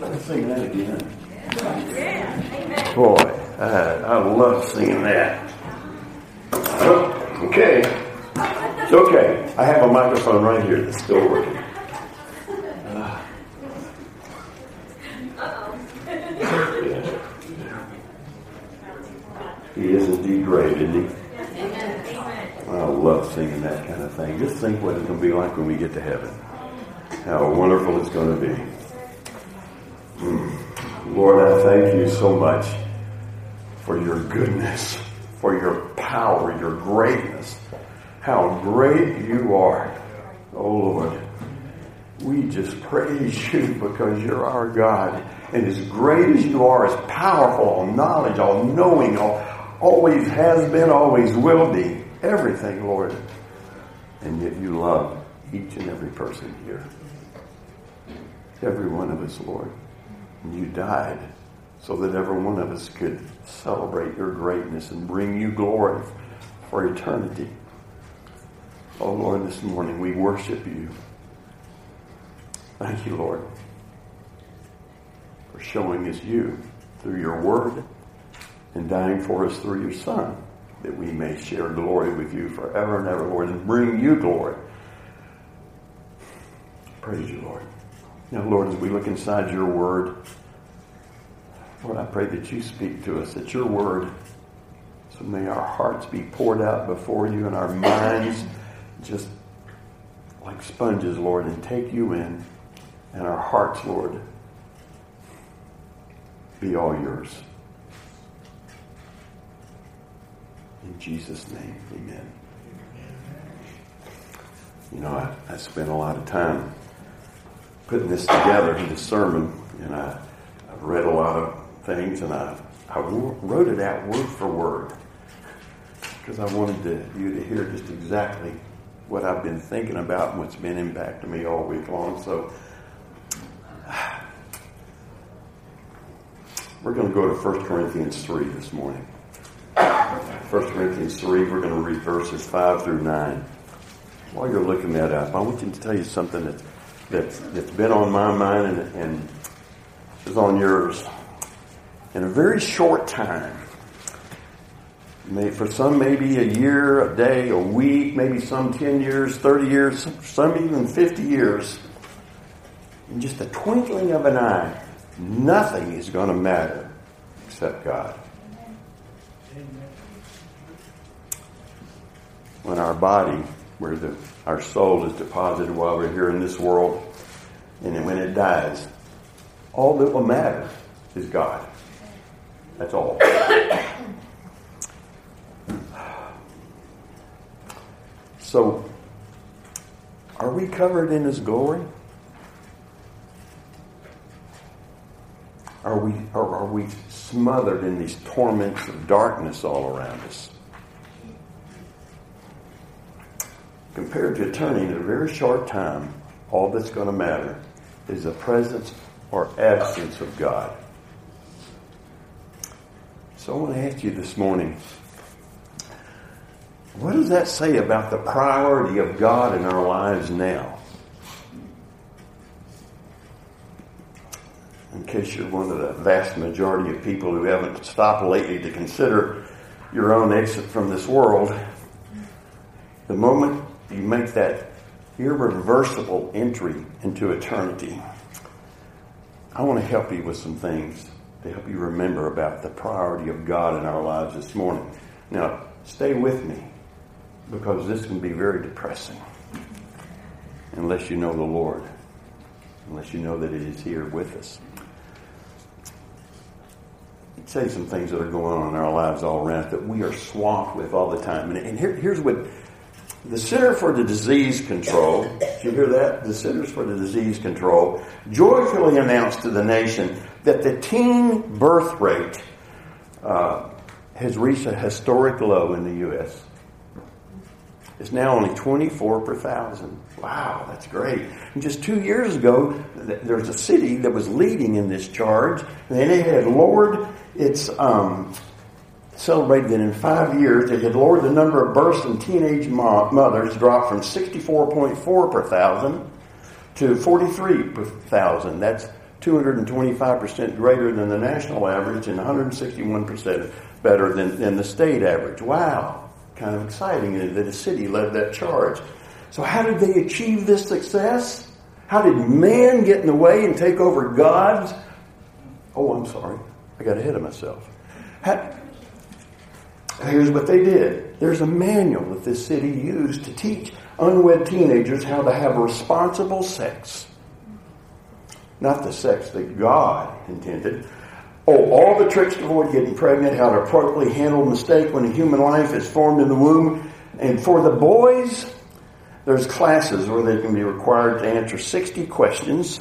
Let's sing that again. Boy, I, I love singing that. Oh, okay. It's okay. I have a microphone right here that's still working. He is indeed great, isn't he? I love singing that kind of thing. Just think what it's going to be like when we get to heaven. How wonderful it's going to be. Lord, I thank you so much for your goodness, for your power, your greatness. How great you are. Oh Lord, we just praise you because you're our God. And as great as you are, as powerful, all knowledge, all knowing, all, always has been, always will be, everything, Lord. And yet you love each and every person here. Every one of us, Lord. And you died so that every one of us could celebrate your greatness and bring you glory for eternity. Oh Lord, this morning we worship you. Thank you, Lord, for showing us you through your word and dying for us through your Son, that we may share glory with you forever and ever, Lord, and bring you glory. Praise you, Lord. Now, Lord, as we look inside your word, Lord, I pray that you speak to us, that your word, so may our hearts be poured out before you and our minds just like sponges, Lord, and take you in, and our hearts, Lord, be all yours. In Jesus' name, amen. You know, I, I spent a lot of time putting this together in this sermon, and I, I've read a lot of things, and I, I wrote it out word for word because I wanted to, you to hear just exactly what I've been thinking about and what's been impacting me all week long. So we're going to go to 1 Corinthians 3 this morning. 1 Corinthians 3, we're going to read verses 5 through 9. While you're looking that up, I want you to tell you something that's, that's, that's been on my mind and, and is on yours. In a very short time, May, for some, maybe a year, a day, a week, maybe some 10 years, 30 years, some even 50 years. In just a twinkling of an eye, nothing is going to matter except God. When our body, where the, our soul is deposited while we're here in this world, and then when it dies, all that will matter is God. That's all. So, are we covered in His glory? Are we, or are we smothered in these torments of darkness all around us? Compared to eternity, in a very short time, all that's going to matter is the presence or absence of God. So I want to ask you this morning what does that say about the priority of God in our lives now? In case you're one of the vast majority of people who haven't stopped lately to consider your own exit from this world, the moment you make that irreversible entry into eternity, I want to help you with some things to help you remember about the priority of God in our lives this morning. Now, stay with me because this can be very depressing unless you know the Lord, unless you know that it is here with us. Say some things that are going on in our lives all around that we are swamped with all the time. And, and here, here's what the Center for the Disease Control, did you hear that? The Centers for the Disease Control joyfully announced to the nation that the teen birth rate uh, has reached a historic low in the U.S. It's now only 24 per thousand. Wow, that's great. And just two years ago, there's a city that was leading in this charge, and they had lowered its, um, celebrated that in five years, they had lowered the number of births in teenage mothers, dropped from 64.4 per thousand to 43 per thousand. That's 225% greater than the national average and 161% better than, than the state average. Wow, kind of exciting that a city led that charge. So, how did they achieve this success? How did man get in the way and take over God's? Oh, I'm sorry. I got ahead of myself. How, here's what they did there's a manual that this city used to teach unwed teenagers how to have responsible sex. Not the sex that God intended. Oh, all the tricks to avoid getting pregnant, how to appropriately handle a mistake when a human life is formed in the womb. And for the boys, there's classes where they can be required to answer 60 questions,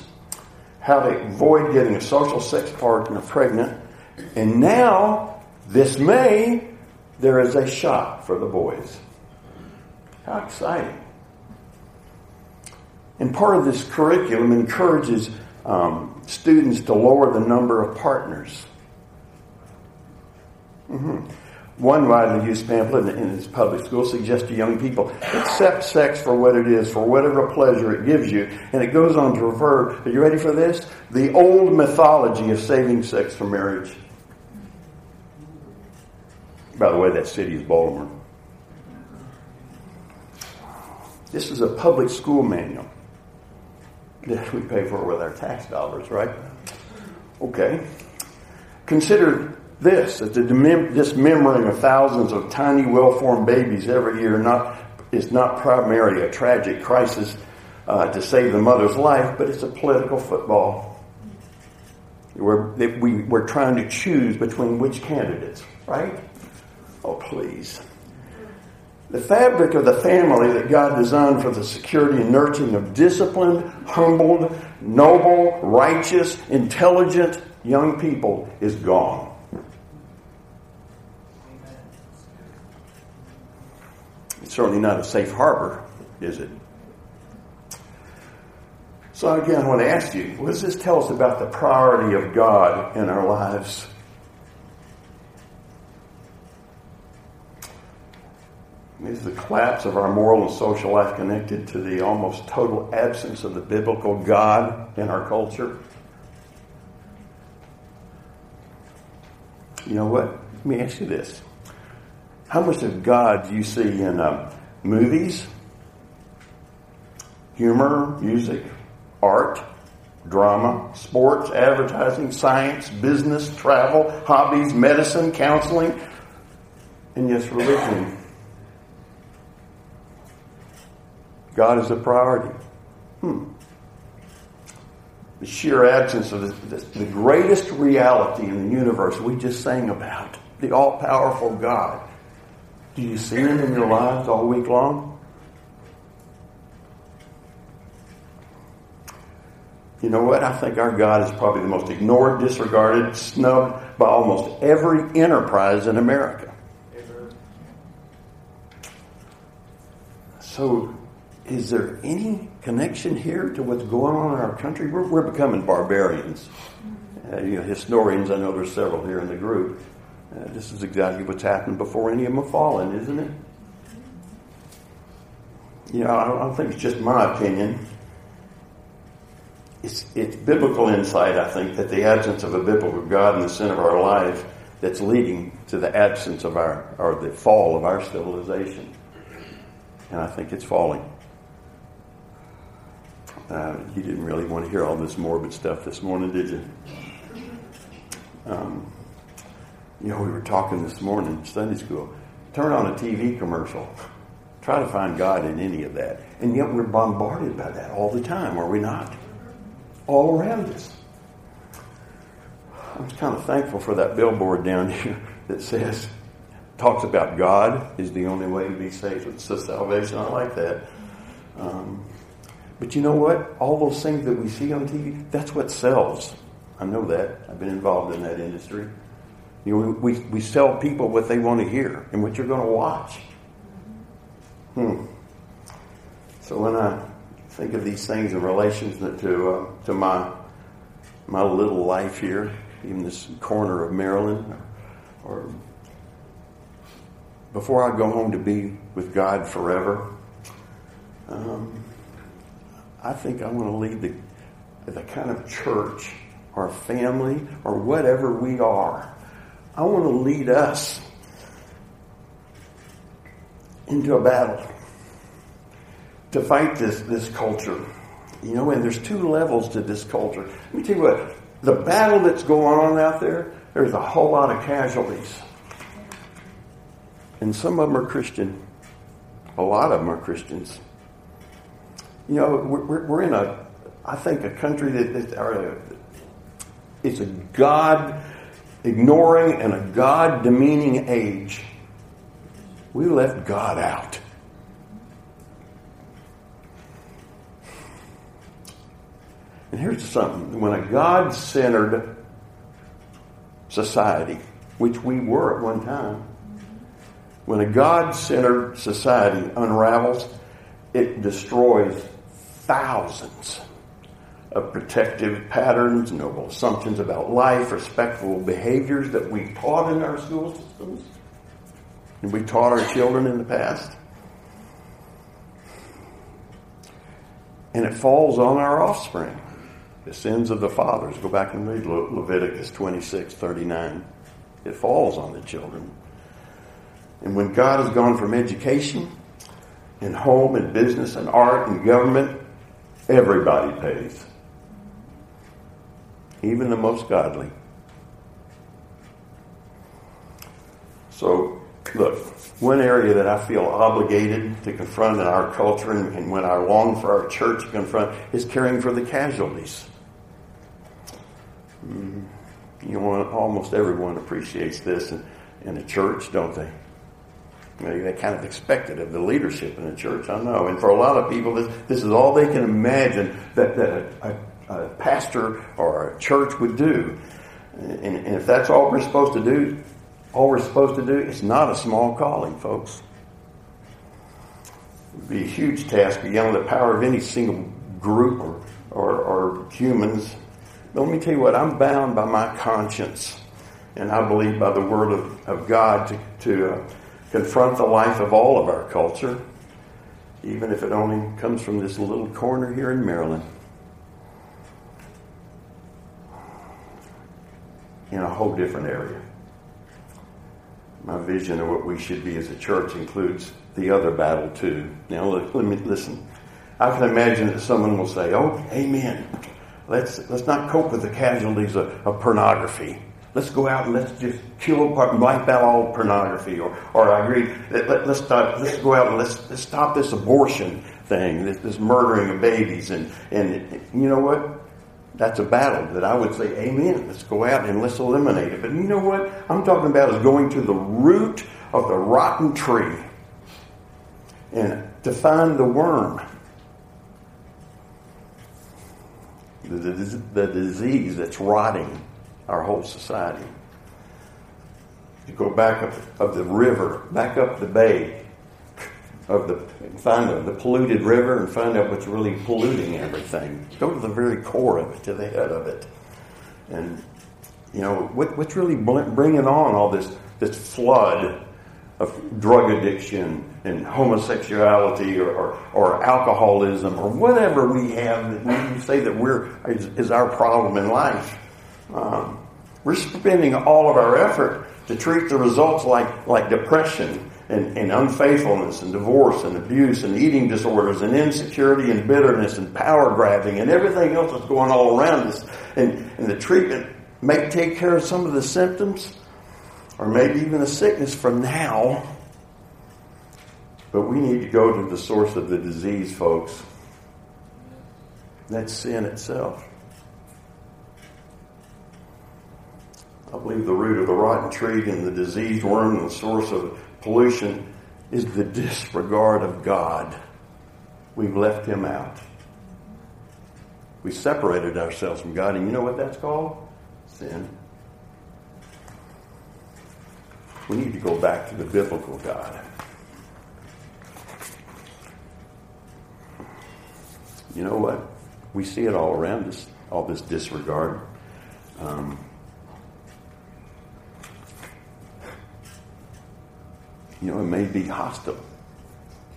how to avoid getting a social sex partner pregnant. And now, this May, there is a shot for the boys. How exciting. And part of this curriculum encourages um, students to lower the number of partners. Mm-hmm. One widely used pamphlet in his public school suggests to young people accept sex for what it is, for whatever pleasure it gives you. And it goes on to refer, are you ready for this? The old mythology of saving sex for marriage. By the way, that city is Baltimore. This is a public school manual that we pay for with our tax dollars, right? Okay. Consider this that the dismembering of thousands of tiny, well formed babies every year not, is not primarily a tragic crisis uh, to save the mother's life, but it's a political football. We're, we, we're trying to choose between which candidates, right? Oh, please. The fabric of the family that God designed for the security and nurturing of disciplined, humbled, noble, righteous, intelligent young people is gone. It's certainly not a safe harbor, is it? So again, I want to ask you, what does this tell us about the priority of God in our lives? Is the collapse of our moral and social life connected to the almost total absence of the biblical God in our culture? You know what? Let me ask you this. How much of God do you see in uh, movies, humor, music, art, drama, sports, advertising, science, business, travel, hobbies, medicine, counseling, and yes, religion? God is a priority. Hmm. The sheer absence of the, the, the greatest reality in the universe we just sang about, the all powerful God. Do you see Him in your lives all week long? You know what? I think our God is probably the most ignored, disregarded, snubbed by almost every enterprise in America. So is there any connection here to what's going on in our country? We're, we're becoming barbarians. Uh, you know, historians, I know there's several here in the group. Uh, this is exactly what's happened before any of them have fallen, isn't it? You know, I don't think it's just my opinion. It's, it's biblical insight, I think, that the absence of a biblical God in the center of our life that's leading to the absence of our, or the fall of our civilization. And I think it's falling. Uh, you didn't really want to hear all this morbid stuff this morning, did you? Um, you know, we were talking this morning in Sunday school. Turn on a TV commercial. Try to find God in any of that. And yet we're bombarded by that all the time, are we not? All around us. I'm kind of thankful for that billboard down here that says, talks about God is the only way to be saved. It's the salvation. I like that. Um, but you know what? All those things that we see on TV, that's what sells. I know that. I've been involved in that industry. You know, we, we sell people what they want to hear and what you're going to watch. Hmm. So when I think of these things in relation to uh, to my my little life here, even this corner of Maryland, or, or before I go home to be with God forever, um, I think I want to lead the, the kind of church or family, or whatever we are. I want to lead us into a battle to fight this, this culture. You know, and there's two levels to this culture. Let me tell you what, the battle that's going on out there, there's a whole lot of casualties. And some of them are Christian. A lot of them are Christians. You know, we're, we're in a, I think, a country that, that it's a God ignoring and a God demeaning age. We left God out. And here's something when a God centered society, which we were at one time, when a God centered society unravels, it destroys thousands of protective patterns, noble assumptions about life, respectful behaviors that we taught in our school systems and we taught our children in the past. And it falls on our offspring. The sins of the fathers. Go back and read Le- Leviticus 26, 39. It falls on the children. And when God has gone from education and home and business and art and government, everybody pays. Even the most godly. So, look, one area that I feel obligated to confront in our culture and, and when I long for our church to confront is caring for the casualties. Mm, you know, almost everyone appreciates this in, in a church, don't they? They kind of expect it of the leadership in the church, I know. And for a lot of people, this, this is all they can imagine that, that a, a, a pastor or a church would do. And, and if that's all we're supposed to do, all we're supposed to do, it's not a small calling, folks. It would be a huge task beyond the power of any single group or, or, or humans. But let me tell you what, I'm bound by my conscience. And I believe by the word of, of God to, to uh, confront the life of all of our culture, even if it only comes from this little corner here in Maryland. In a whole different area. My vision of what we should be as a church includes the other battle too. Now, let, let me listen. I can imagine that someone will say, "Oh, amen. Let's let's not cope with the casualties of, of pornography." Let's go out and let's just kill, wipe out all pornography. Or, or I agree, let, us stop, let's go out and let's, let's stop this abortion thing, this, this murdering of babies. And, and you know what? That's a battle that I would say, amen. Let's go out and let's eliminate it. But you know what I'm talking about is going to the root of the rotten tree and to find the worm. The, the, the disease that's rotting our whole society. You go back up of the river, back up the bay of the find the, the polluted river and find out what's really polluting everything. Go to the very core of it, to the head of it, and you know what, what's really bringing on all this this flood of drug addiction and homosexuality or, or, or, alcoholism or whatever we have that we say that we're is, is our problem in life. Um, we're spending all of our effort to treat the results like, like depression and, and unfaithfulness and divorce and abuse and eating disorders and insecurity and bitterness and power grabbing and everything else that's going all around us. And, and the treatment may take care of some of the symptoms or maybe even the sickness for now. But we need to go to the source of the disease, folks. That's sin itself. I believe the root of the rotten tree and the diseased worm and the source of pollution is the disregard of God. We've left Him out. We separated ourselves from God, and you know what that's called? Sin. We need to go back to the biblical God. You know what? We see it all around us, all this disregard. Um, you know, it may be hostile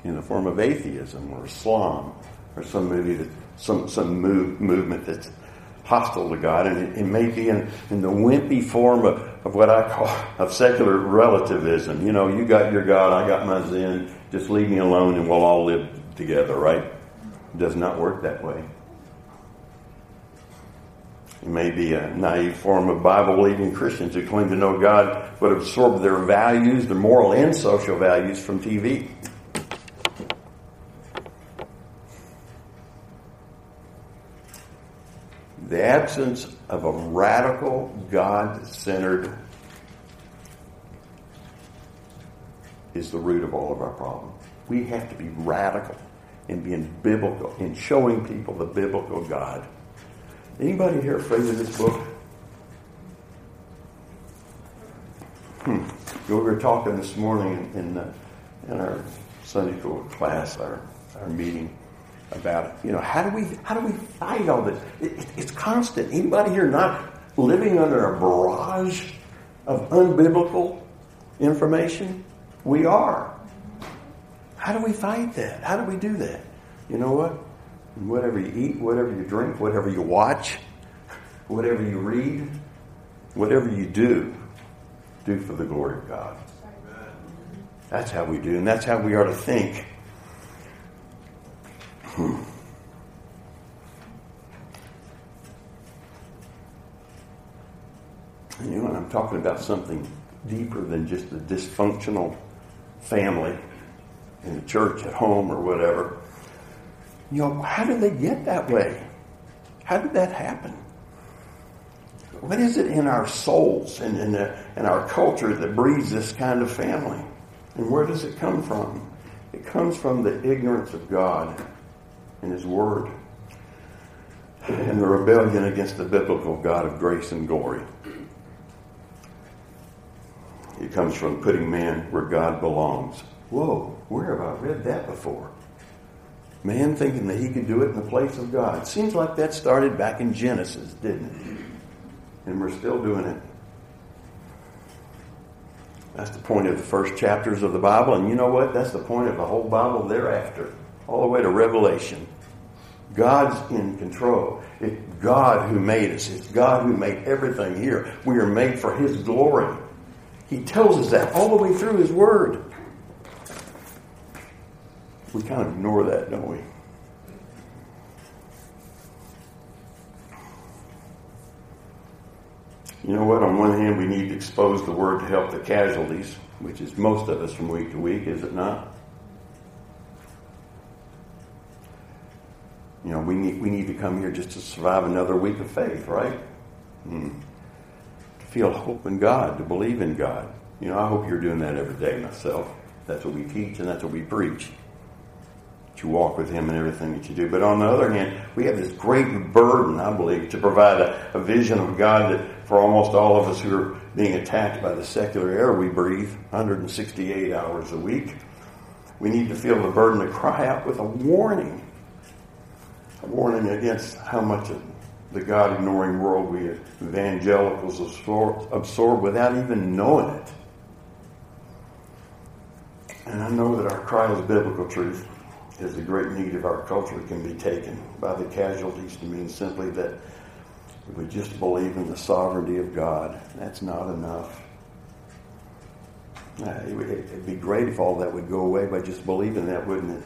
in the form of atheism or Islam or some movie that some some move, movement that's hostile to God, and it, it may be in, in the wimpy form of, of what I call of secular relativism. You know, you got your God, I got my Zen, just leave me alone and we'll all live together, right? It does not work that way. It may be a naive form of Bible believing Christians who claim to know God but absorb their values, their moral and social values from TV. The absence of a radical, God centered is the root of all of our problems. We have to be radical in being biblical, in showing people the biblical God. Anybody here afraid of this book? Hmm. We were talking this morning in, in, uh, in our Sunday school class, our, our meeting about it. You know, how do we how do we fight all this? It, it, it's constant. Anybody here not living under a barrage of unbiblical information? We are. How do we fight that? How do we do that? You know what? Whatever you eat, whatever you drink, whatever you watch, whatever you read, whatever you do, do for the glory of God. That's how we do, and that's how we are to think. Hmm. You know, I'm talking about something deeper than just a dysfunctional family in the church, at home, or whatever. You know, how did they get that way? How did that happen? What is it in our souls and in, the, in our culture that breeds this kind of family? And where does it come from? It comes from the ignorance of God and His Word and the rebellion against the biblical God of grace and glory. It comes from putting man where God belongs. Whoa, where have I read that before? Man thinking that he could do it in the place of God. Seems like that started back in Genesis, didn't it? And we're still doing it. That's the point of the first chapters of the Bible. And you know what? That's the point of the whole Bible thereafter, all the way to Revelation. God's in control. It's God who made us. It's God who made everything here. We are made for His glory. He tells us that all the way through His Word. We kind of ignore that, don't we? You know what? On one hand, we need to expose the word to help the casualties, which is most of us from week to week, is it not? You know, we need, we need to come here just to survive another week of faith, right? Hmm. To feel hope in God, to believe in God. You know, I hope you're doing that every day myself. That's what we teach and that's what we preach. That you walk with Him in everything that you do. But on the other hand, we have this great burden, I believe, to provide a, a vision of God that for almost all of us who are being attacked by the secular air we breathe 168 hours a week, we need to feel the burden to cry out with a warning a warning against how much of the God ignoring world we evangelicals absorb without even knowing it. And I know that our cry is biblical truth is the great need of our culture can be taken by the casualties to mean simply that we just believe in the sovereignty of God, that's not enough. It would be great if all that would go away by just believing that, wouldn't it?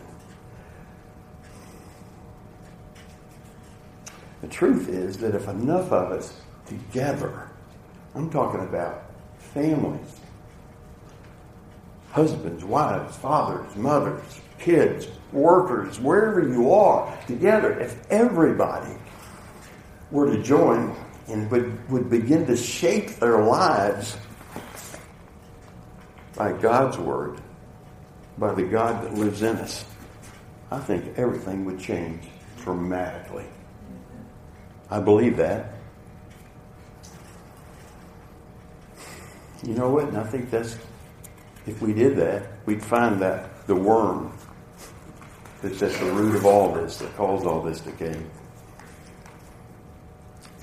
The truth is that if enough of us together, I'm talking about families, husbands, wives, fathers, mothers, kids, workers, wherever you are, together, if everybody were to join and would, would begin to shape their lives by God's Word, by the God that lives in us, I think everything would change dramatically. I believe that. You know what? And I think that's, if we did that, we'd find that the worm that's at the root of all this, that caused all this decay.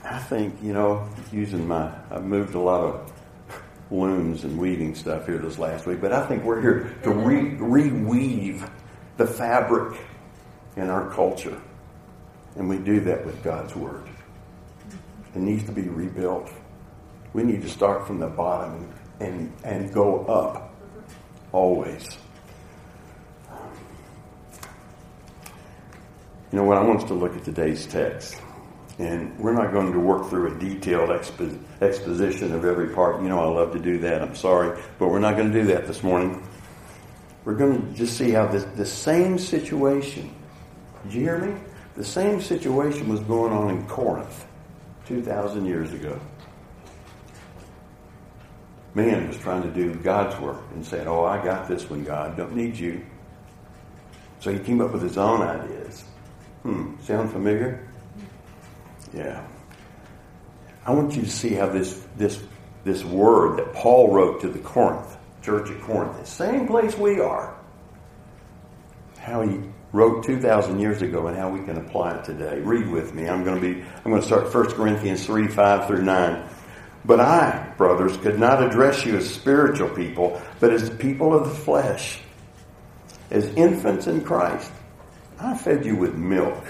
I think, you know, using my, I've moved a lot of looms and weaving stuff here this last week, but I think we're here to re- reweave the fabric in our culture. And we do that with God's Word. It needs to be rebuilt. We need to start from the bottom and, and go up always. You know what? I want us to look at today's text. And we're not going to work through a detailed expo- exposition of every part. You know, I love to do that. I'm sorry. But we're not going to do that this morning. We're going to just see how this, the same situation, did you hear me? The same situation was going on in Corinth 2,000 years ago. Man was trying to do God's work and said, Oh, I got this one, God. Don't need you. So he came up with his own ideas. Hmm, sound familiar? Yeah. I want you to see how this, this, this word that Paul wrote to the Corinth, church at Corinth, the same place we are, how he wrote 2,000 years ago and how we can apply it today. Read with me. I'm going to be, I'm going to start 1 Corinthians 3, 5 through 9. But I, brothers, could not address you as spiritual people, but as people of the flesh, as infants in Christ. I fed you with milk,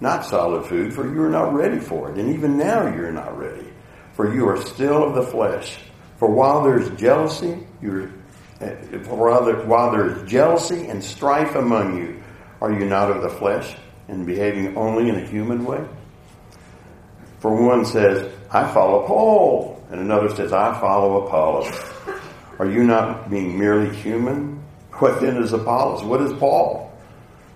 not solid food, for you are not ready for it. And even now you're not ready, for you are still of the flesh. For while there is jealousy, you're, eh, while there, while there is jealousy and strife among you, are you not of the flesh and behaving only in a human way? For one says, I follow Paul, and another says, I follow Apollos. Are you not being merely human? What then is Apollos? What is Paul?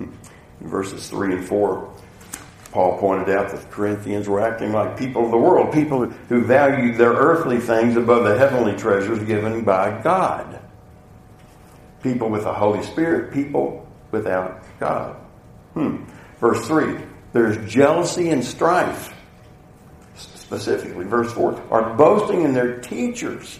In verses 3 and 4, Paul pointed out that the Corinthians were acting like people of the world, people who valued their earthly things above the heavenly treasures given by God. People with the Holy Spirit, people without God. Hmm. Verse 3 there's jealousy and strife. Specifically, verse 4 are boasting in their teachers.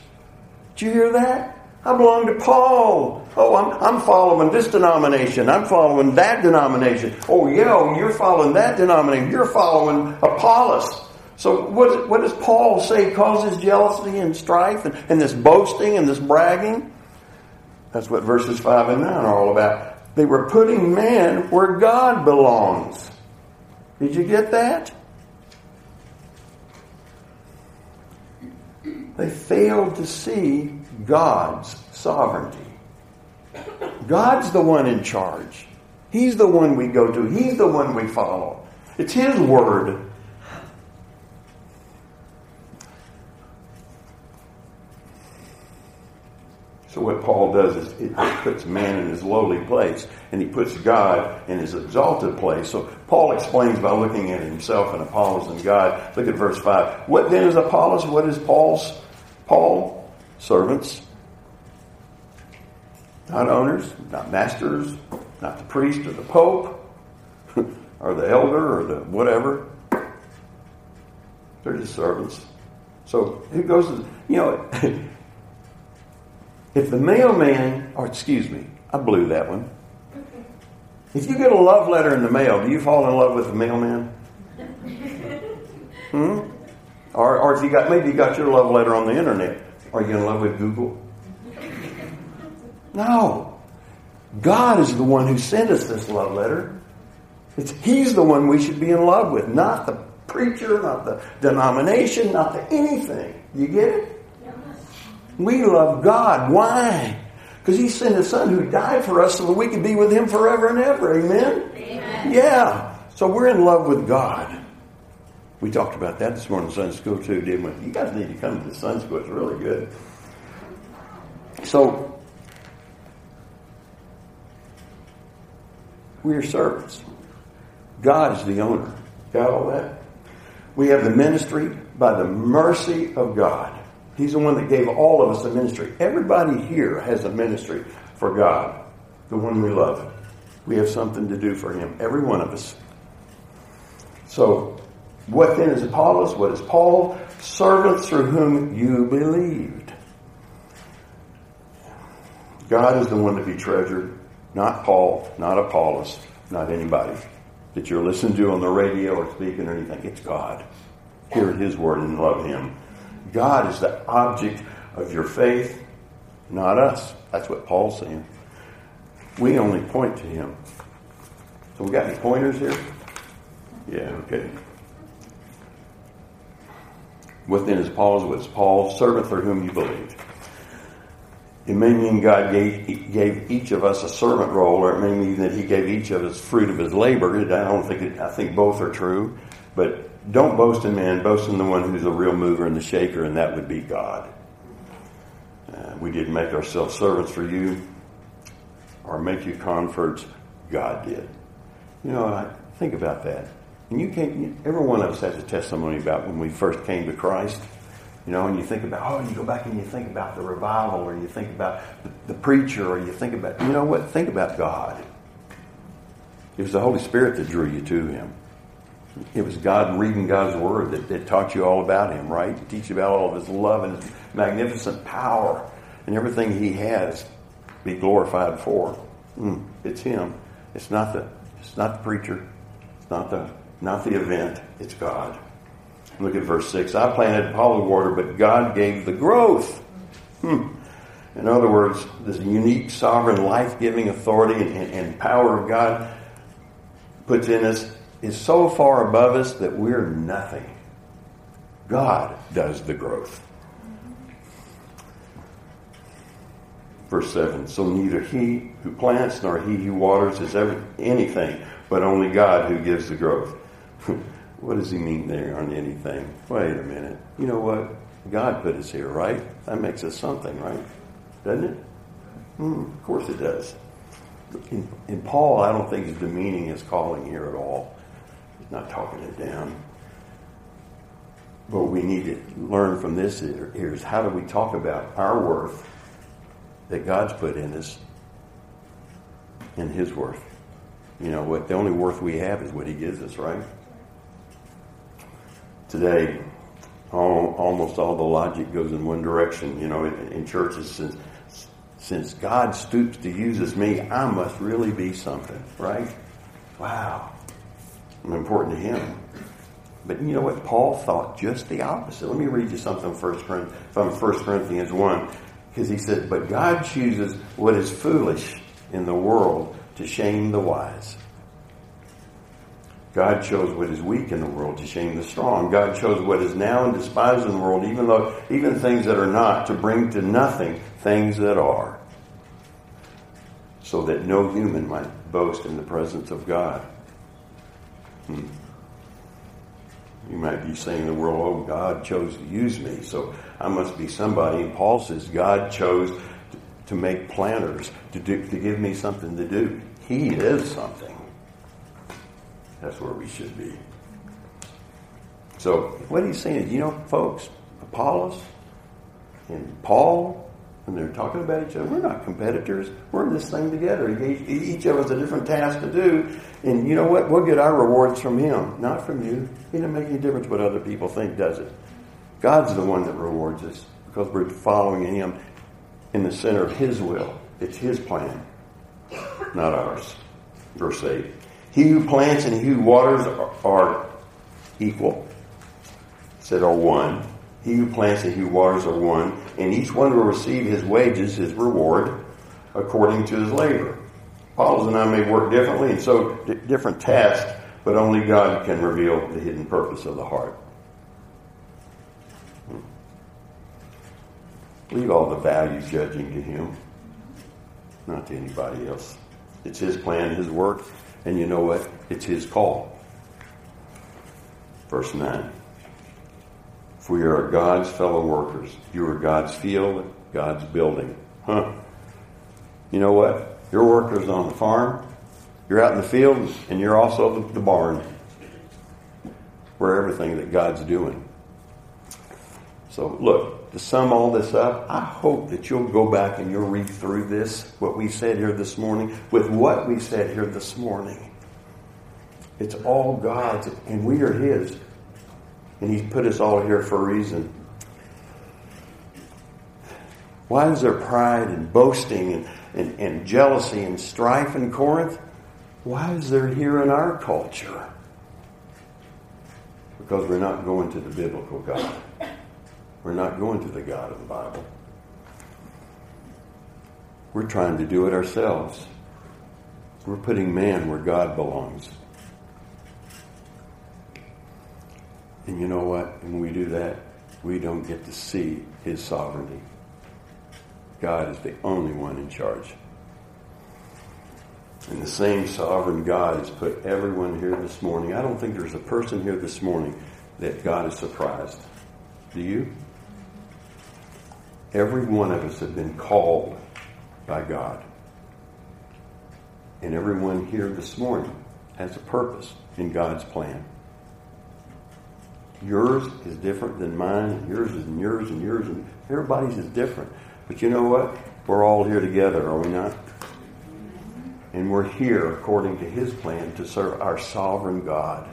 Did you hear that? I belong to Paul. Oh, I'm, I'm following this denomination. I'm following that denomination. Oh, yeah, oh, you're following that denomination. You're following Apollos. So what, what does Paul say causes jealousy and strife and, and this boasting and this bragging? That's what verses 5 and 9 are all about. They were putting man where God belongs. Did you get that? They failed to see God's sovereignty. God's the one in charge. He's the one we go to. He's the one we follow. It's His word. So what Paul does is it puts man in his lowly place and he puts God in his exalted place. So Paul explains by looking at himself and Apollos and God. Look at verse 5. What then is Apollos? What is Paul's? Paul, servants, not owners, not masters, not the priest or the pope or the elder or the whatever. They're just servants. So who goes to, you know, if the mailman, or excuse me, I blew that one. If you get a love letter in the mail, do you fall in love with the mailman? Hmm? Or, or if you got maybe you got your love letter on the internet, are you in love with Google? No. God is the one who sent us this love letter. It's, he's the one we should be in love with, not the preacher, not the denomination, not the anything. You get it? We love God. Why? Because He sent His Son who died for us so that we could be with Him forever and ever. Amen? Amen. Yeah. So we're in love with God. We talked about that this morning in Sunday school too, didn't we? You guys need to come to the Sunday school. It's really good. So we are servants. God is the owner. Got all that? We have the ministry by the mercy of God. He's the one that gave all of us a ministry. Everybody here has a ministry for God, the one we love. We have something to do for Him, every one of us. So, What then is Apollos? What is Paul? Servants through whom you believed. God is the one to be treasured, not Paul, not Apollos, not anybody that you're listening to on the radio or speaking or anything. It's God. Hear His word and love Him. God is the object of your faith, not us. That's what Paul's saying. We only point to Him. So we got any pointers here? Yeah, okay. Within his Paul's was Paul, servant for whom you believed. It may mean God gave, gave each of us a servant role, or it may mean that He gave each of us fruit of His labor. I don't think it, I think both are true, but don't boast in man, boast in the one who's the real mover and the shaker, and that would be God. Uh, we didn't make ourselves servants for you or make you converts. God did. You know, I think about that. And you can't, every one of us has a testimony about when we first came to Christ. You know, and you think about, oh, you go back and you think about the revival, or you think about the, the preacher, or you think about, you know what? Think about God. It was the Holy Spirit that drew you to Him. It was God reading God's Word that, that taught you all about Him, right? Teach you about all of His love and His magnificent power and everything He has to be glorified for. Mm, it's Him. It's not the. It's not the preacher. It's not the. Not the event. It's God. Look at verse 6. I planted, Apollos water, but God gave the growth. Hmm. In other words, this unique, sovereign, life giving authority and, and, and, power of God puts in us is so far above us that we're nothing. God does the growth. Verse 7 So neither he who plants nor he who waters is ever anything, but only God who gives the growth. What does he mean there on anything? Wait a minute. You know what? God put us here, right? That makes us something, right? Doesn't it? Hmm, of course it does. In, in, Paul, I don't think he's demeaning his calling here at all. He's not talking it down. What we need to learn from this here is how do we talk about our worth that God's put in us and his worth? You know what? The only worth we have is what he gives us, right? Today, all, almost all the logic goes in one direction. You know, in, in churches, since since God stoops to use us me, I must really be something, right? Wow, I'm important to Him. But you know what? Paul thought just the opposite. Let me read you something from First Corinthians one, because he said, "But God chooses what is foolish in the world to shame the wise." God chose what is weak in the world to shame the strong. God chose what is now and despised in the world, even though even things that are not, to bring to nothing things that are, so that no human might boast in the presence of God. Hmm. You might be saying in the world, oh, God chose to use me, so I must be somebody. And Paul says, God chose to make planters, to, do, to give me something to do. He is something. That's where we should be. So, what he's saying is, you know, folks, Apollos and Paul, when they're talking about each other, we're not competitors. We're in this thing together. Each of us a different task to do. And you know what? We'll get our rewards from him, not from you. It doesn't make any difference what other people think, does it? God's the one that rewards us because we're following him in the center of his will. It's his plan, not ours. Verse 8. He who plants and he who waters are, are equal. said are one. He who plants and he who waters are one, and each one will receive his wages, his reward, according to his labor. Apollos and I may work differently and so d- different tasks, but only God can reveal the hidden purpose of the heart. Hmm. Leave all the value judging to Him, not to anybody else. It's His plan, His work, and you know what? It's his call. Verse 9. For we are God's fellow workers. You are God's field, God's building. Huh. You know what? You're workers on the farm, you're out in the field, and you're also the barn. Where everything that God's doing. So look, to sum all this up, I hope that you'll go back and you'll read through this, what we said here this morning, with what we said here this morning. It's all God's, and we are His. And He's put us all here for a reason. Why is there pride and boasting and, and, and jealousy and strife in Corinth? Why is there here in our culture? Because we're not going to the biblical God. We're not going to the God of the Bible. We're trying to do it ourselves. We're putting man where God belongs. And you know what? When we do that, we don't get to see his sovereignty. God is the only one in charge. And the same sovereign God has put everyone here this morning. I don't think there's a person here this morning that God is surprised. Do you? Every one of us have been called by God. And everyone here this morning has a purpose in God's plan. Yours is different than mine, and yours is and yours and yours, and everybody's is different. But you know what? We're all here together, are we not? And we're here according to His plan to serve our sovereign God.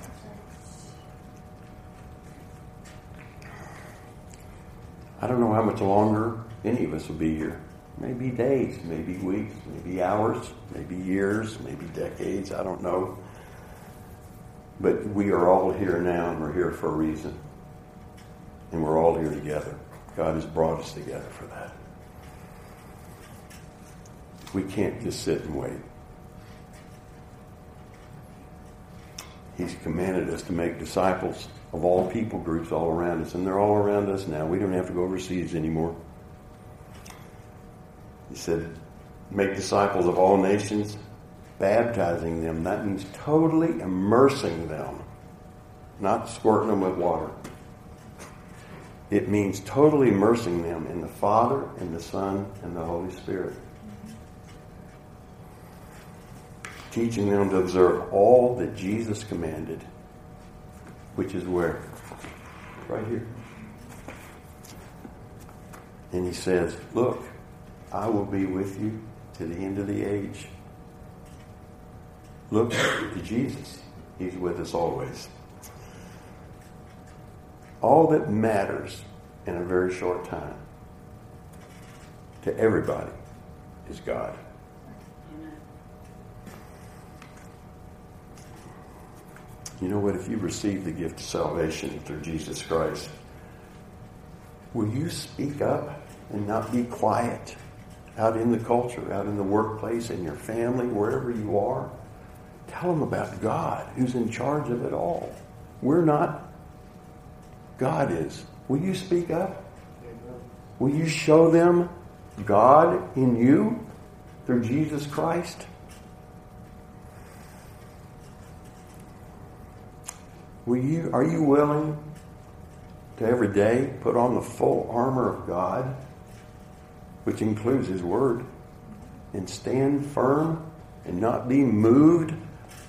I don't know how much longer any of us will be here. Maybe days, maybe weeks, maybe hours, maybe years, maybe decades. I don't know. But we are all here now and we're here for a reason. And we're all here together. God has brought us together for that. We can't just sit and wait. He's commanded us to make disciples of all people groups all around us, and they're all around us now. We don't have to go overseas anymore. He said, make disciples of all nations, baptizing them. That means totally immersing them, not squirting them with water. It means totally immersing them in the Father and the Son and the Holy Spirit. Teaching them to observe all that Jesus commanded, which is where? Right here. And he says, Look, I will be with you to the end of the age. Look to Jesus. He's with us always. All that matters in a very short time to everybody is God. You know what? If you receive the gift of salvation through Jesus Christ, will you speak up and not be quiet? out in the culture, out in the workplace, in your family, wherever you are. Tell them about God, who's in charge of it all. We're not. God is. Will you speak up? Will you show them God in you through Jesus Christ? Will you, are you willing to every day put on the full armor of God? which includes His Word, and stand firm and not be moved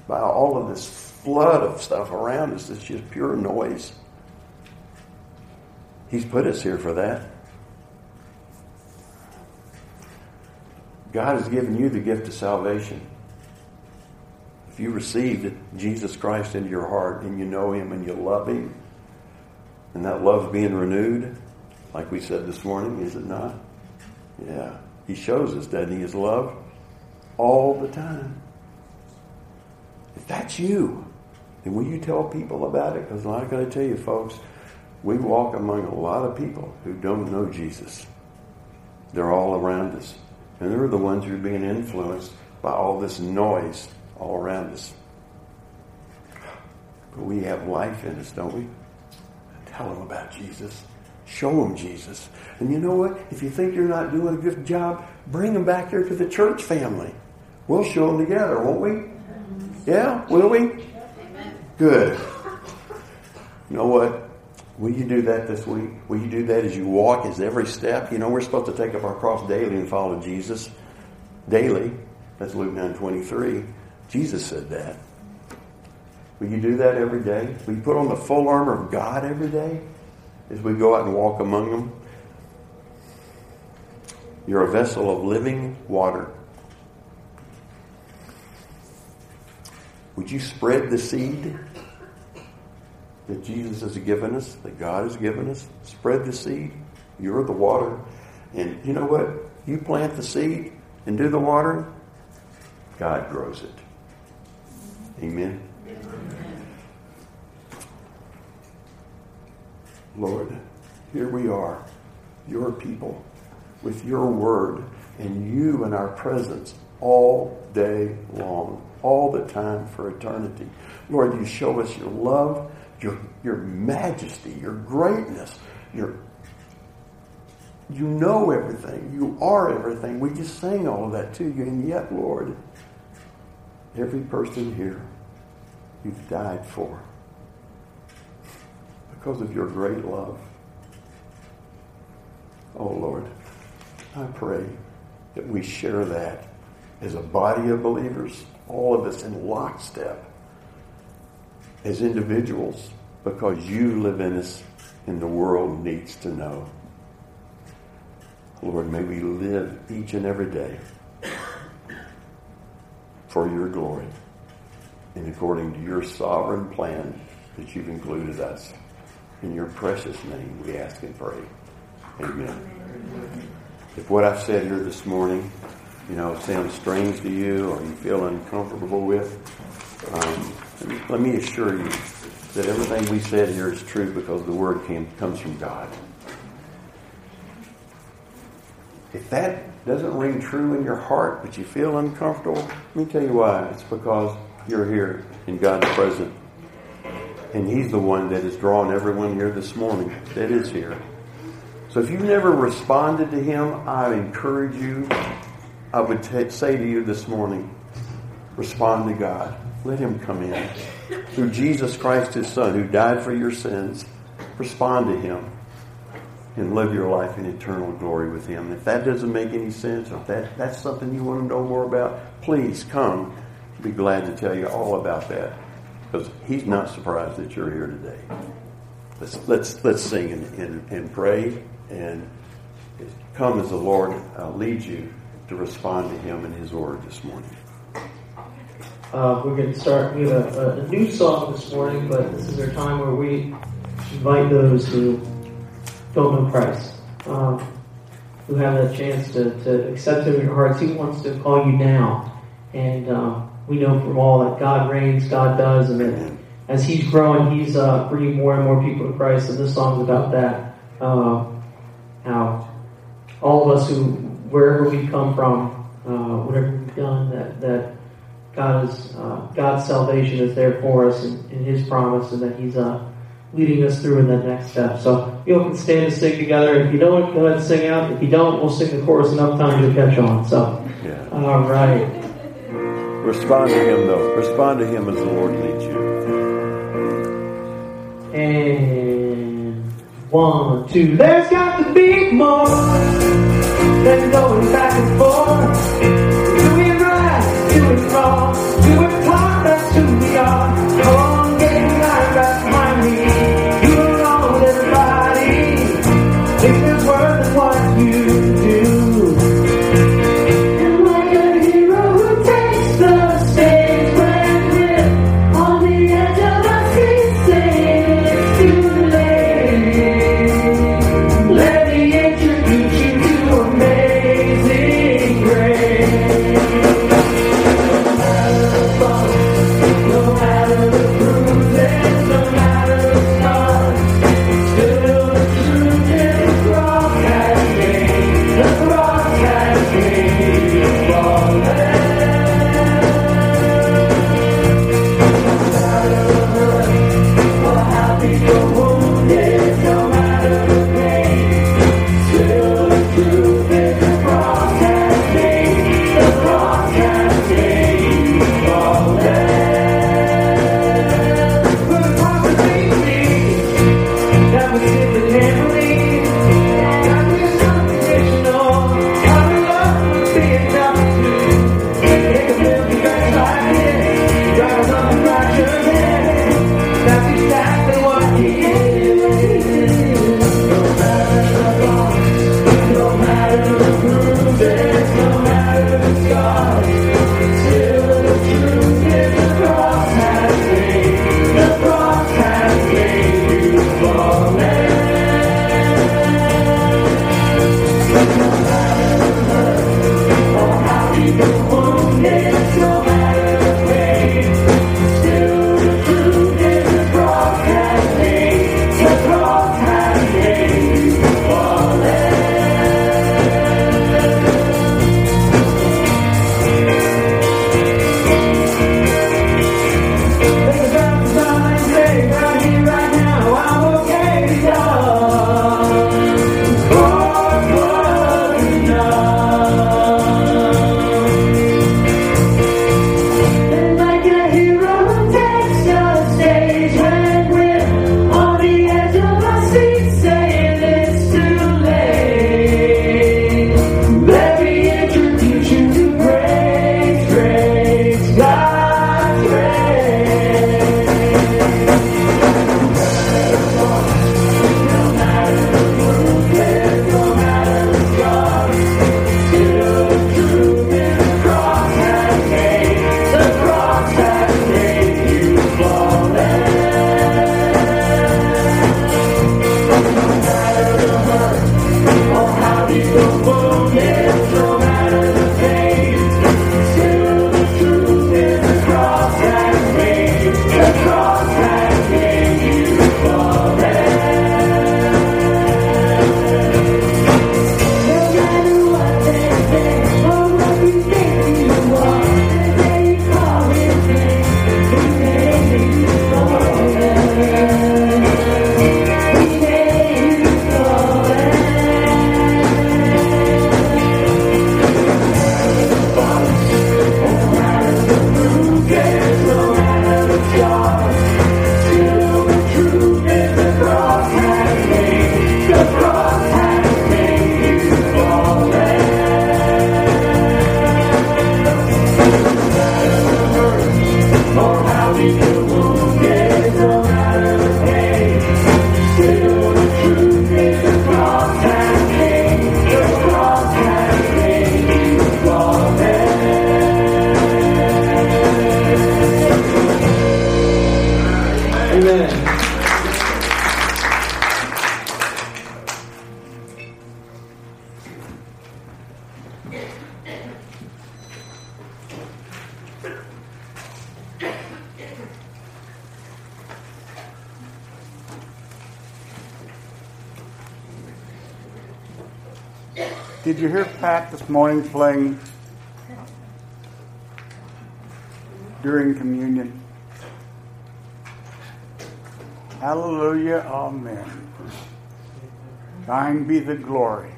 by all of this flood of stuff around us that's just pure noise. He's put us here for that. God has given you the gift of salvation. If you received Jesus Christ into your heart and you know Him and you love Him, and that love being renewed, like we said this morning, is it not? Yeah. He shows us, doesn't he, his love all the time. If that's you, then will you tell people about it? Because I'm going to tell you, folks, we walk among a lot of people who don't know Jesus. They're all around us. And they're the ones who are being influenced by all this noise all around us. But we have life in us, don't we? Tell them about Jesus. Show them Jesus. And you know what? If you think you're not doing a good job, bring them back here to the church family. We'll show them together, won't we? Yeah? Will we? Good. You know what? Will you do that this week? Will you do that as you walk, as every step? You know, we're supposed to take up our cross daily and follow Jesus. Daily. That's Luke 9 23. Jesus said that. Will you do that every day? Will you put on the full armor of God every day? as we go out and walk among them. You're a vessel of living water. Would you spread the seed? that Jesus has given us, that God has given us. Spread the seed. You're the water. And you know what? You plant the seed and do the watering, God grows it. Amen. Lord, here we are, your people, with your word and you in our presence all day long, all the time for eternity. Lord, you show us your love, your, your majesty, your greatness, your you know everything. You are everything. We just sang all of that to you. And yet, Lord, every person here you've died for because of your great love. Oh, Lord, I pray that we share that as a body of believers, all of us in lockstep, as individuals, because you live in us and the world needs to know. Lord, may we live each and every day for your glory and according to your sovereign plan that you've included us. In your precious name we ask and pray. Amen. If what I've said here this morning, you know, sounds strange to you or you feel uncomfortable with, um, let me assure you that everything we said here is true because the word came, comes from God. If that doesn't ring true in your heart, but you feel uncomfortable, let me tell you why. It's because you're here in God's presence. And He's the one that has drawn everyone here this morning that is here. So if you've never responded to Him, I encourage you, I would t- say to you this morning, respond to God. Let Him come in. Through Jesus Christ, His Son, who died for your sins, respond to Him and live your life in eternal glory with Him. If that doesn't make any sense, or if that, that's something you want to know more about, please come. Be glad to tell you all about that. Because He's not surprised that you're here today. Let's, let's, let's sing and, and, and pray and come as the Lord uh, leads you to respond to Him and His Word this morning. Uh, we're going to start. We have a, a, new song this morning, but this is our time where we invite those who know Christ, um, who have a chance to, to accept Him in your hearts. He wants to call you now. And um, we know from all that God reigns, God does, and that as He's growing, He's uh, bringing more and more people to Christ. And this song's about that. Uh, how all of us who, wherever we come from, uh, whatever we've done, that, that God is, uh, God's salvation is there for us in, in His promise, and that He's uh, leading us through in that next step. So you all can stand and sing together. If you don't, go ahead and sing out. If you don't, we'll sing the chorus enough time to catch on. So, yeah. all right. Respond to Him, though. Respond to Him as the Lord leads you. And one, two. There's got to be more than going back and forth. Doing right, doing wrong, doing Did you hear Pat this morning playing during communion? Hallelujah, amen. Thine be the glory.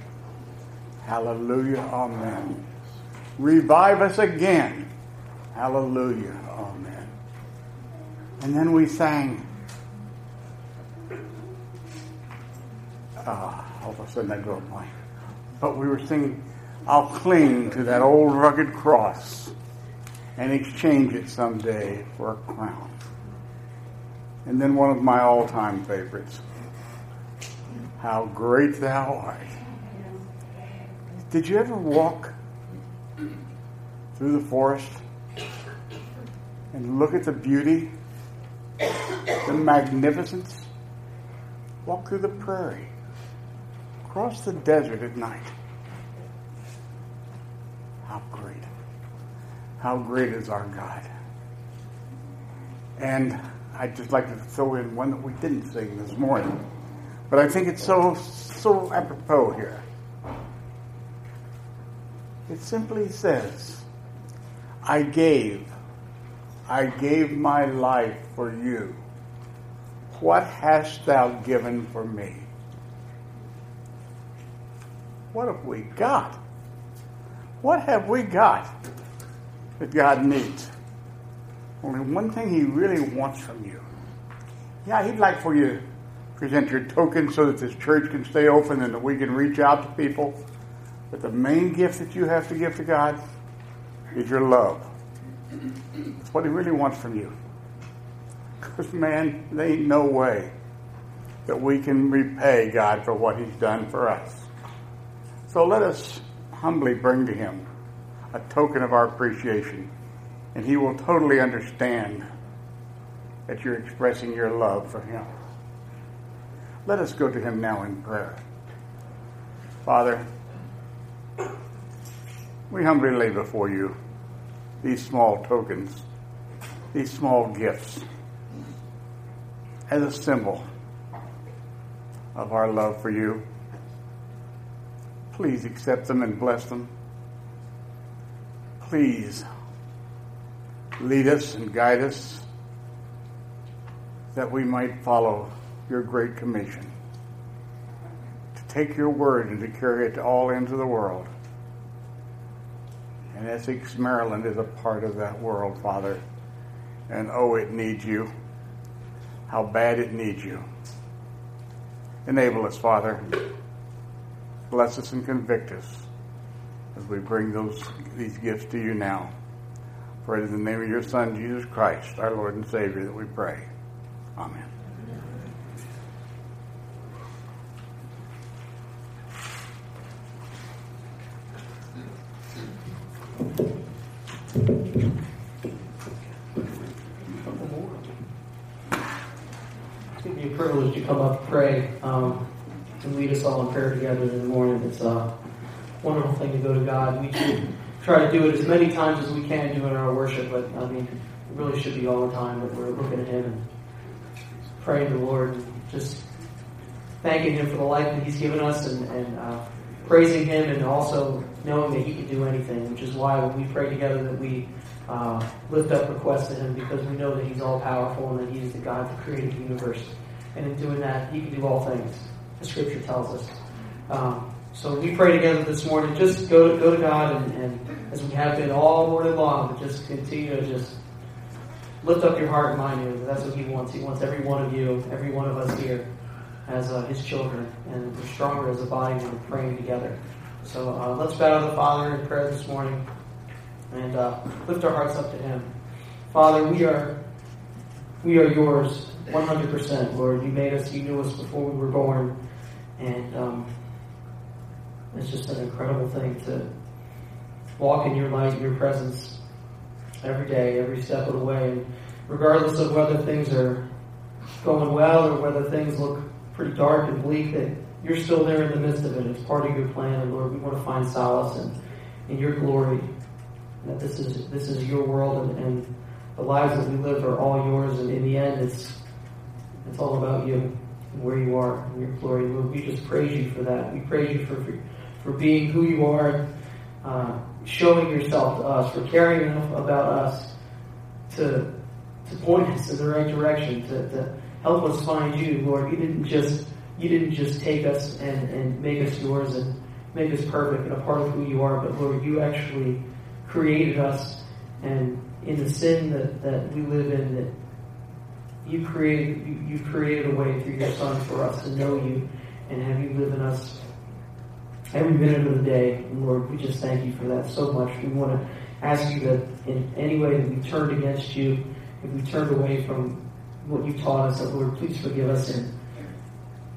Hallelujah, amen. Revive us again. Hallelujah, amen. And then we sang. Ah, all of a sudden I go blank. But we were singing, I'll cling to that old rugged cross and exchange it someday for a crown. And then one of my all time favorites, How Great Thou Art. Did you ever walk through the forest and look at the beauty, the magnificence? Walk through the prairie across the desert at night. How great. How great is our God. And I'd just like to throw in one that we didn't sing this morning. But I think it's so so apropos here. It simply says, I gave, I gave my life for you. What hast thou given for me? What have we got? What have we got that God needs? Only one thing He really wants from you. Yeah, He'd like for you to present your token so that this church can stay open and that we can reach out to people. But the main gift that you have to give to God is your love. That's what He really wants from you. Because, man, there ain't no way that we can repay God for what He's done for us. So let us humbly bring to Him a token of our appreciation, and He will totally understand that you're expressing your love for Him. Let us go to Him now in prayer. Father, we humbly lay before you these small tokens, these small gifts, as a symbol of our love for you. Please accept them and bless them. Please lead us and guide us that we might follow your great commission to take your word and to carry it to all ends of the world. And Essex, Maryland is a part of that world, Father. And oh, it needs you. How bad it needs you. Enable us, Father bless us and convict us as we bring those these gifts to you now. For it is in the name of your Son, Jesus Christ, our Lord and Savior, that we pray. Amen. A privilege to come up and pray. Um, and lead us all in prayer together in the morning. It's a wonderful thing to go to God. We try to do it as many times as we can do in our worship, but I mean, it really should be all the time that we're looking at Him and praying to the Lord, and just thanking Him for the life that He's given us and, and uh, praising Him and also knowing that He can do anything, which is why when we pray together that we uh, lift up requests to Him because we know that He's all powerful and that He is the God that created the universe. And in doing that, He can do all things the scripture tells us. Um, so we pray together this morning. Just go to, go to God and, and as we have been all morning long, just continue to just lift up your heart and mind. That's what He wants. He wants every one of you, every one of us here as uh, His children, and we're stronger as a body when we're praying together. So uh, let's bow to the Father in prayer this morning and uh, lift our hearts up to Him. Father, we are we are yours 100%, Lord. You made us, you knew us before we were born. And um, it's just an incredible thing to walk in your light, your presence every day, every step of the way. And regardless of whether things are going well or whether things look pretty dark and bleak, that you're still there in the midst of it. It's part of your plan. And Lord, we want to find solace in, in your glory. That this is this is your world and, and the lives that we live are all yours and in the end it's it's all about you where you are in your glory. Lord, we just praise you for that. We praise you for, for, being who you are, uh, showing yourself to us, for caring enough about us to to point us in the right direction, to, to help us find you, Lord. You didn't just you didn't just take us and, and make us yours and make us perfect and a part of who you are, but Lord, you actually created us and in the sin that, that we live in that you created you, you created a way through your son for us to know you and have you live in us every minute of the day. Lord, we just thank you for that so much. We want to ask you that in any way that we turned against you, if we turned away from what you taught us, that Lord, please forgive us and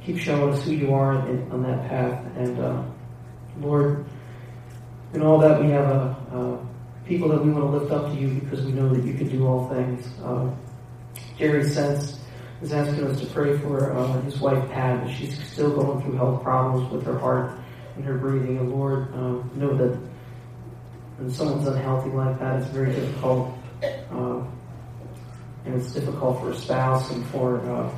keep showing us who you are in, on that path. And uh, Lord, in all that we have a, a, people that we want to lift up to you because we know that you can do all things. Uh, Jerry Sense is asking us to pray for uh, his wife Pat. She's still going through health problems with her heart and her breathing. And Lord, um, know that when someone's unhealthy like that, it's very difficult. Uh, and it's difficult for a spouse and for uh,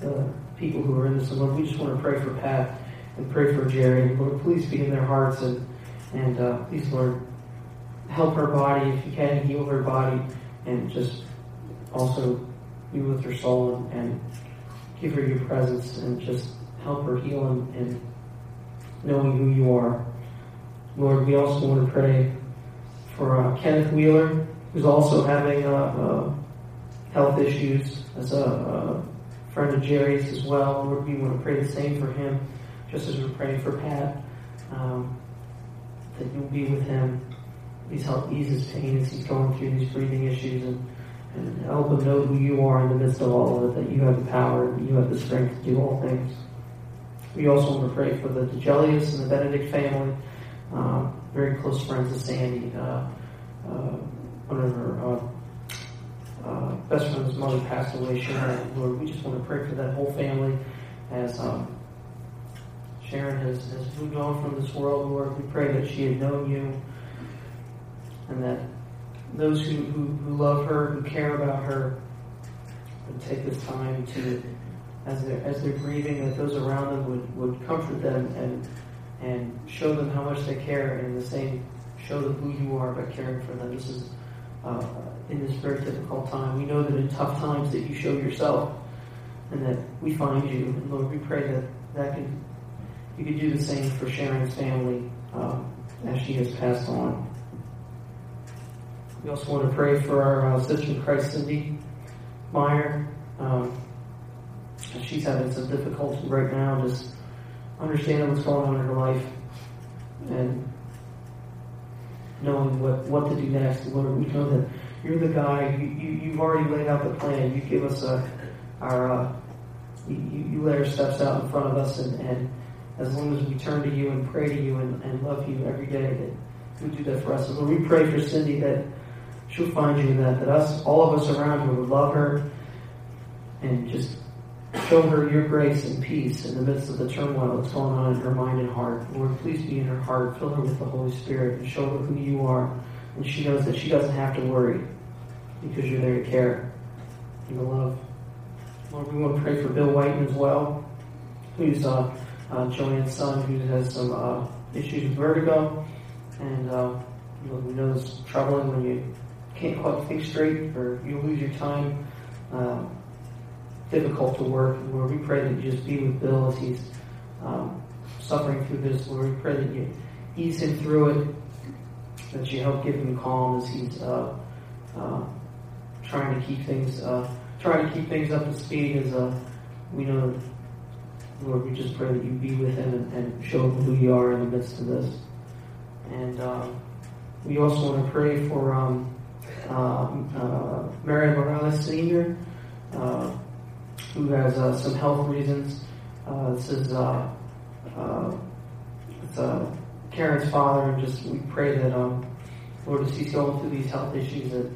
the people who are in this. And Lord, we just want to pray for Pat and pray for Jerry. And Lord, please be in their hearts and and uh, please, Lord, help her body if you can, heal her body, and just also be with her soul and, and give her your presence and just help her heal and, and knowing who you are. Lord, we also want to pray for uh, Kenneth Wheeler, who's also having uh, uh, health issues as a, a, friend of Jerry's as well. Lord, we want to pray the same for him, just as we're praying for Pat, um, that you'll be with him. Please help ease his pain as he's going through these breathing issues and, and help them know who you are in the midst of all of it, that you have the power and you have the strength to do all things. We also want to pray for the DeGelius and the Benedict family, uh, very close friends of Sandy. Uh, uh, one of her uh, uh, best friend's mother passed away, Sharon. Lord, we just want to pray for that whole family as um, Sharon has, has moved on from this world, Lord. We pray that she had known you and that those who, who, who love her, who care about her, would take this time to as they're, as they're grieving, that those around them would, would comfort them and, and show them how much they care, and the same, show them who you are by caring for them. This is uh, in this very difficult time. We know that in tough times that you show yourself, and that we find you. And Lord, we pray that that can you could do the same for Sharon's family um, as she has passed on. We also want to pray for our uh, sister in Christ, Cindy Meyer. Um, she's having some difficulty right now, just understanding what's going on in her life and knowing what, what to do next. Lord, we know that you're the guy, you, you, you've already laid out the plan. You give us a, our, uh, you, you lay our steps out in front of us, and, and as long as we turn to you and pray to you and, and love you every day, that you do that for us. And Lord, we pray for Cindy that she'll find you, in that, that us, all of us around her would love her and just Show her your grace and peace in the midst of the turmoil that's going on in her mind and heart. Lord, please be in her heart. Fill her with the Holy Spirit and show her who you are. And she knows that she doesn't have to worry because you're there to care and to love. Lord, we want to pray for Bill Whiten as well, who's uh, uh, Joanne's son, who has some uh, issues with vertigo. And uh, we know it's troubling when you can't quite think straight or you lose your time. Um, difficult to work. Lord, we pray that you just be with Bill as he's um, suffering through this. Lord, we pray that you ease him through it, that you help give him calm as he's uh, uh, trying to keep things uh, trying to keep things up to speed. As uh, we know, Lord, we just pray that you be with him and, and show him who you are in the midst of this. And uh, we also want to pray for um, uh, Mary Morales Senior who has uh, some health reasons. Uh, this is uh, uh it's uh, Karen's father, and just we pray that um, Lord, as he's going through these health issues, that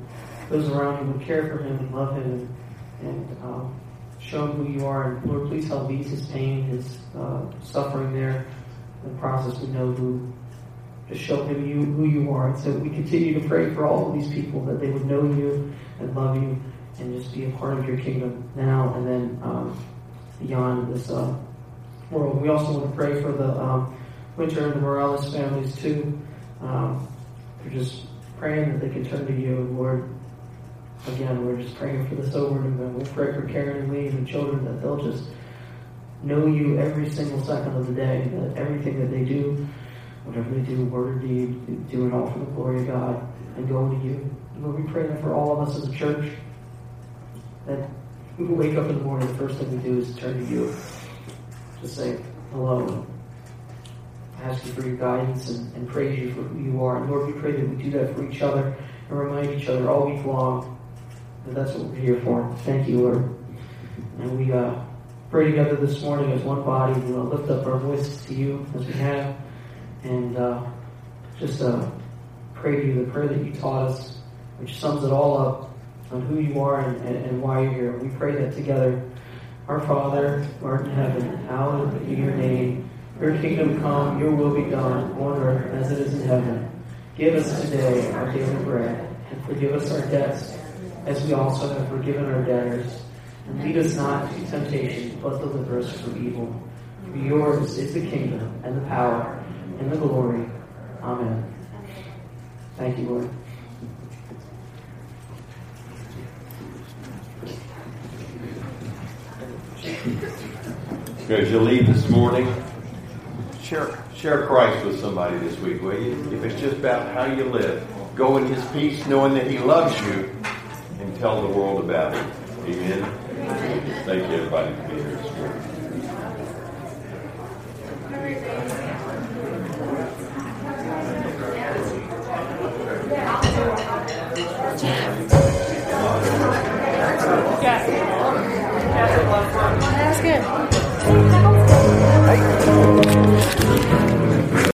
those around him would care for him and love him and, and um, show him who you are. And Lord, please help ease his pain, his uh, suffering there. In the process, we know who to show him you who you are. And so we continue to pray for all of these people that they would know you and love you and just be a part of your kingdom now and then um, beyond this uh, world. We also want to pray for the um, Winter and the Morales families too. Um, we're just praying that they can turn to you, Lord. Again, we're just praying for this over and we pray for Karen and Lee and the children that they'll just know you every single second of the day, that everything that they do, whatever they do, word or deed, do it all for the glory of God and go to you. Lord, we pray that for all of us as a church, that we wake up in the morning, the first thing we do is turn to you. Just say hello, ask you for your guidance and, and praise you for who you are. And Lord, we pray that we do that for each other and remind each other all week long that that's what we're here for. Thank you, Lord. And we uh, pray together this morning as one body. We'll lift up our voices to you as we have and uh, just uh, pray to you the prayer that you taught us, which sums it all up on who you are and, and, and why you're here. We pray that together. Our Father, who art in heaven, hallowed be your name. Your kingdom come, your will be done, on earth as it is in heaven. Give us today our daily bread, and forgive us our debts, as we also have forgiven our debtors. And lead us not into temptation, but deliver us from evil. For yours is the kingdom, and the power, and the glory. Amen. Thank you, Lord. As you leave this morning, Sure. share Christ with somebody this week, will you? If it's just about how you live, go in His peace, knowing that He loves you, and tell the world about it. Amen. Thank you, everybody, for being here this morning. That's good.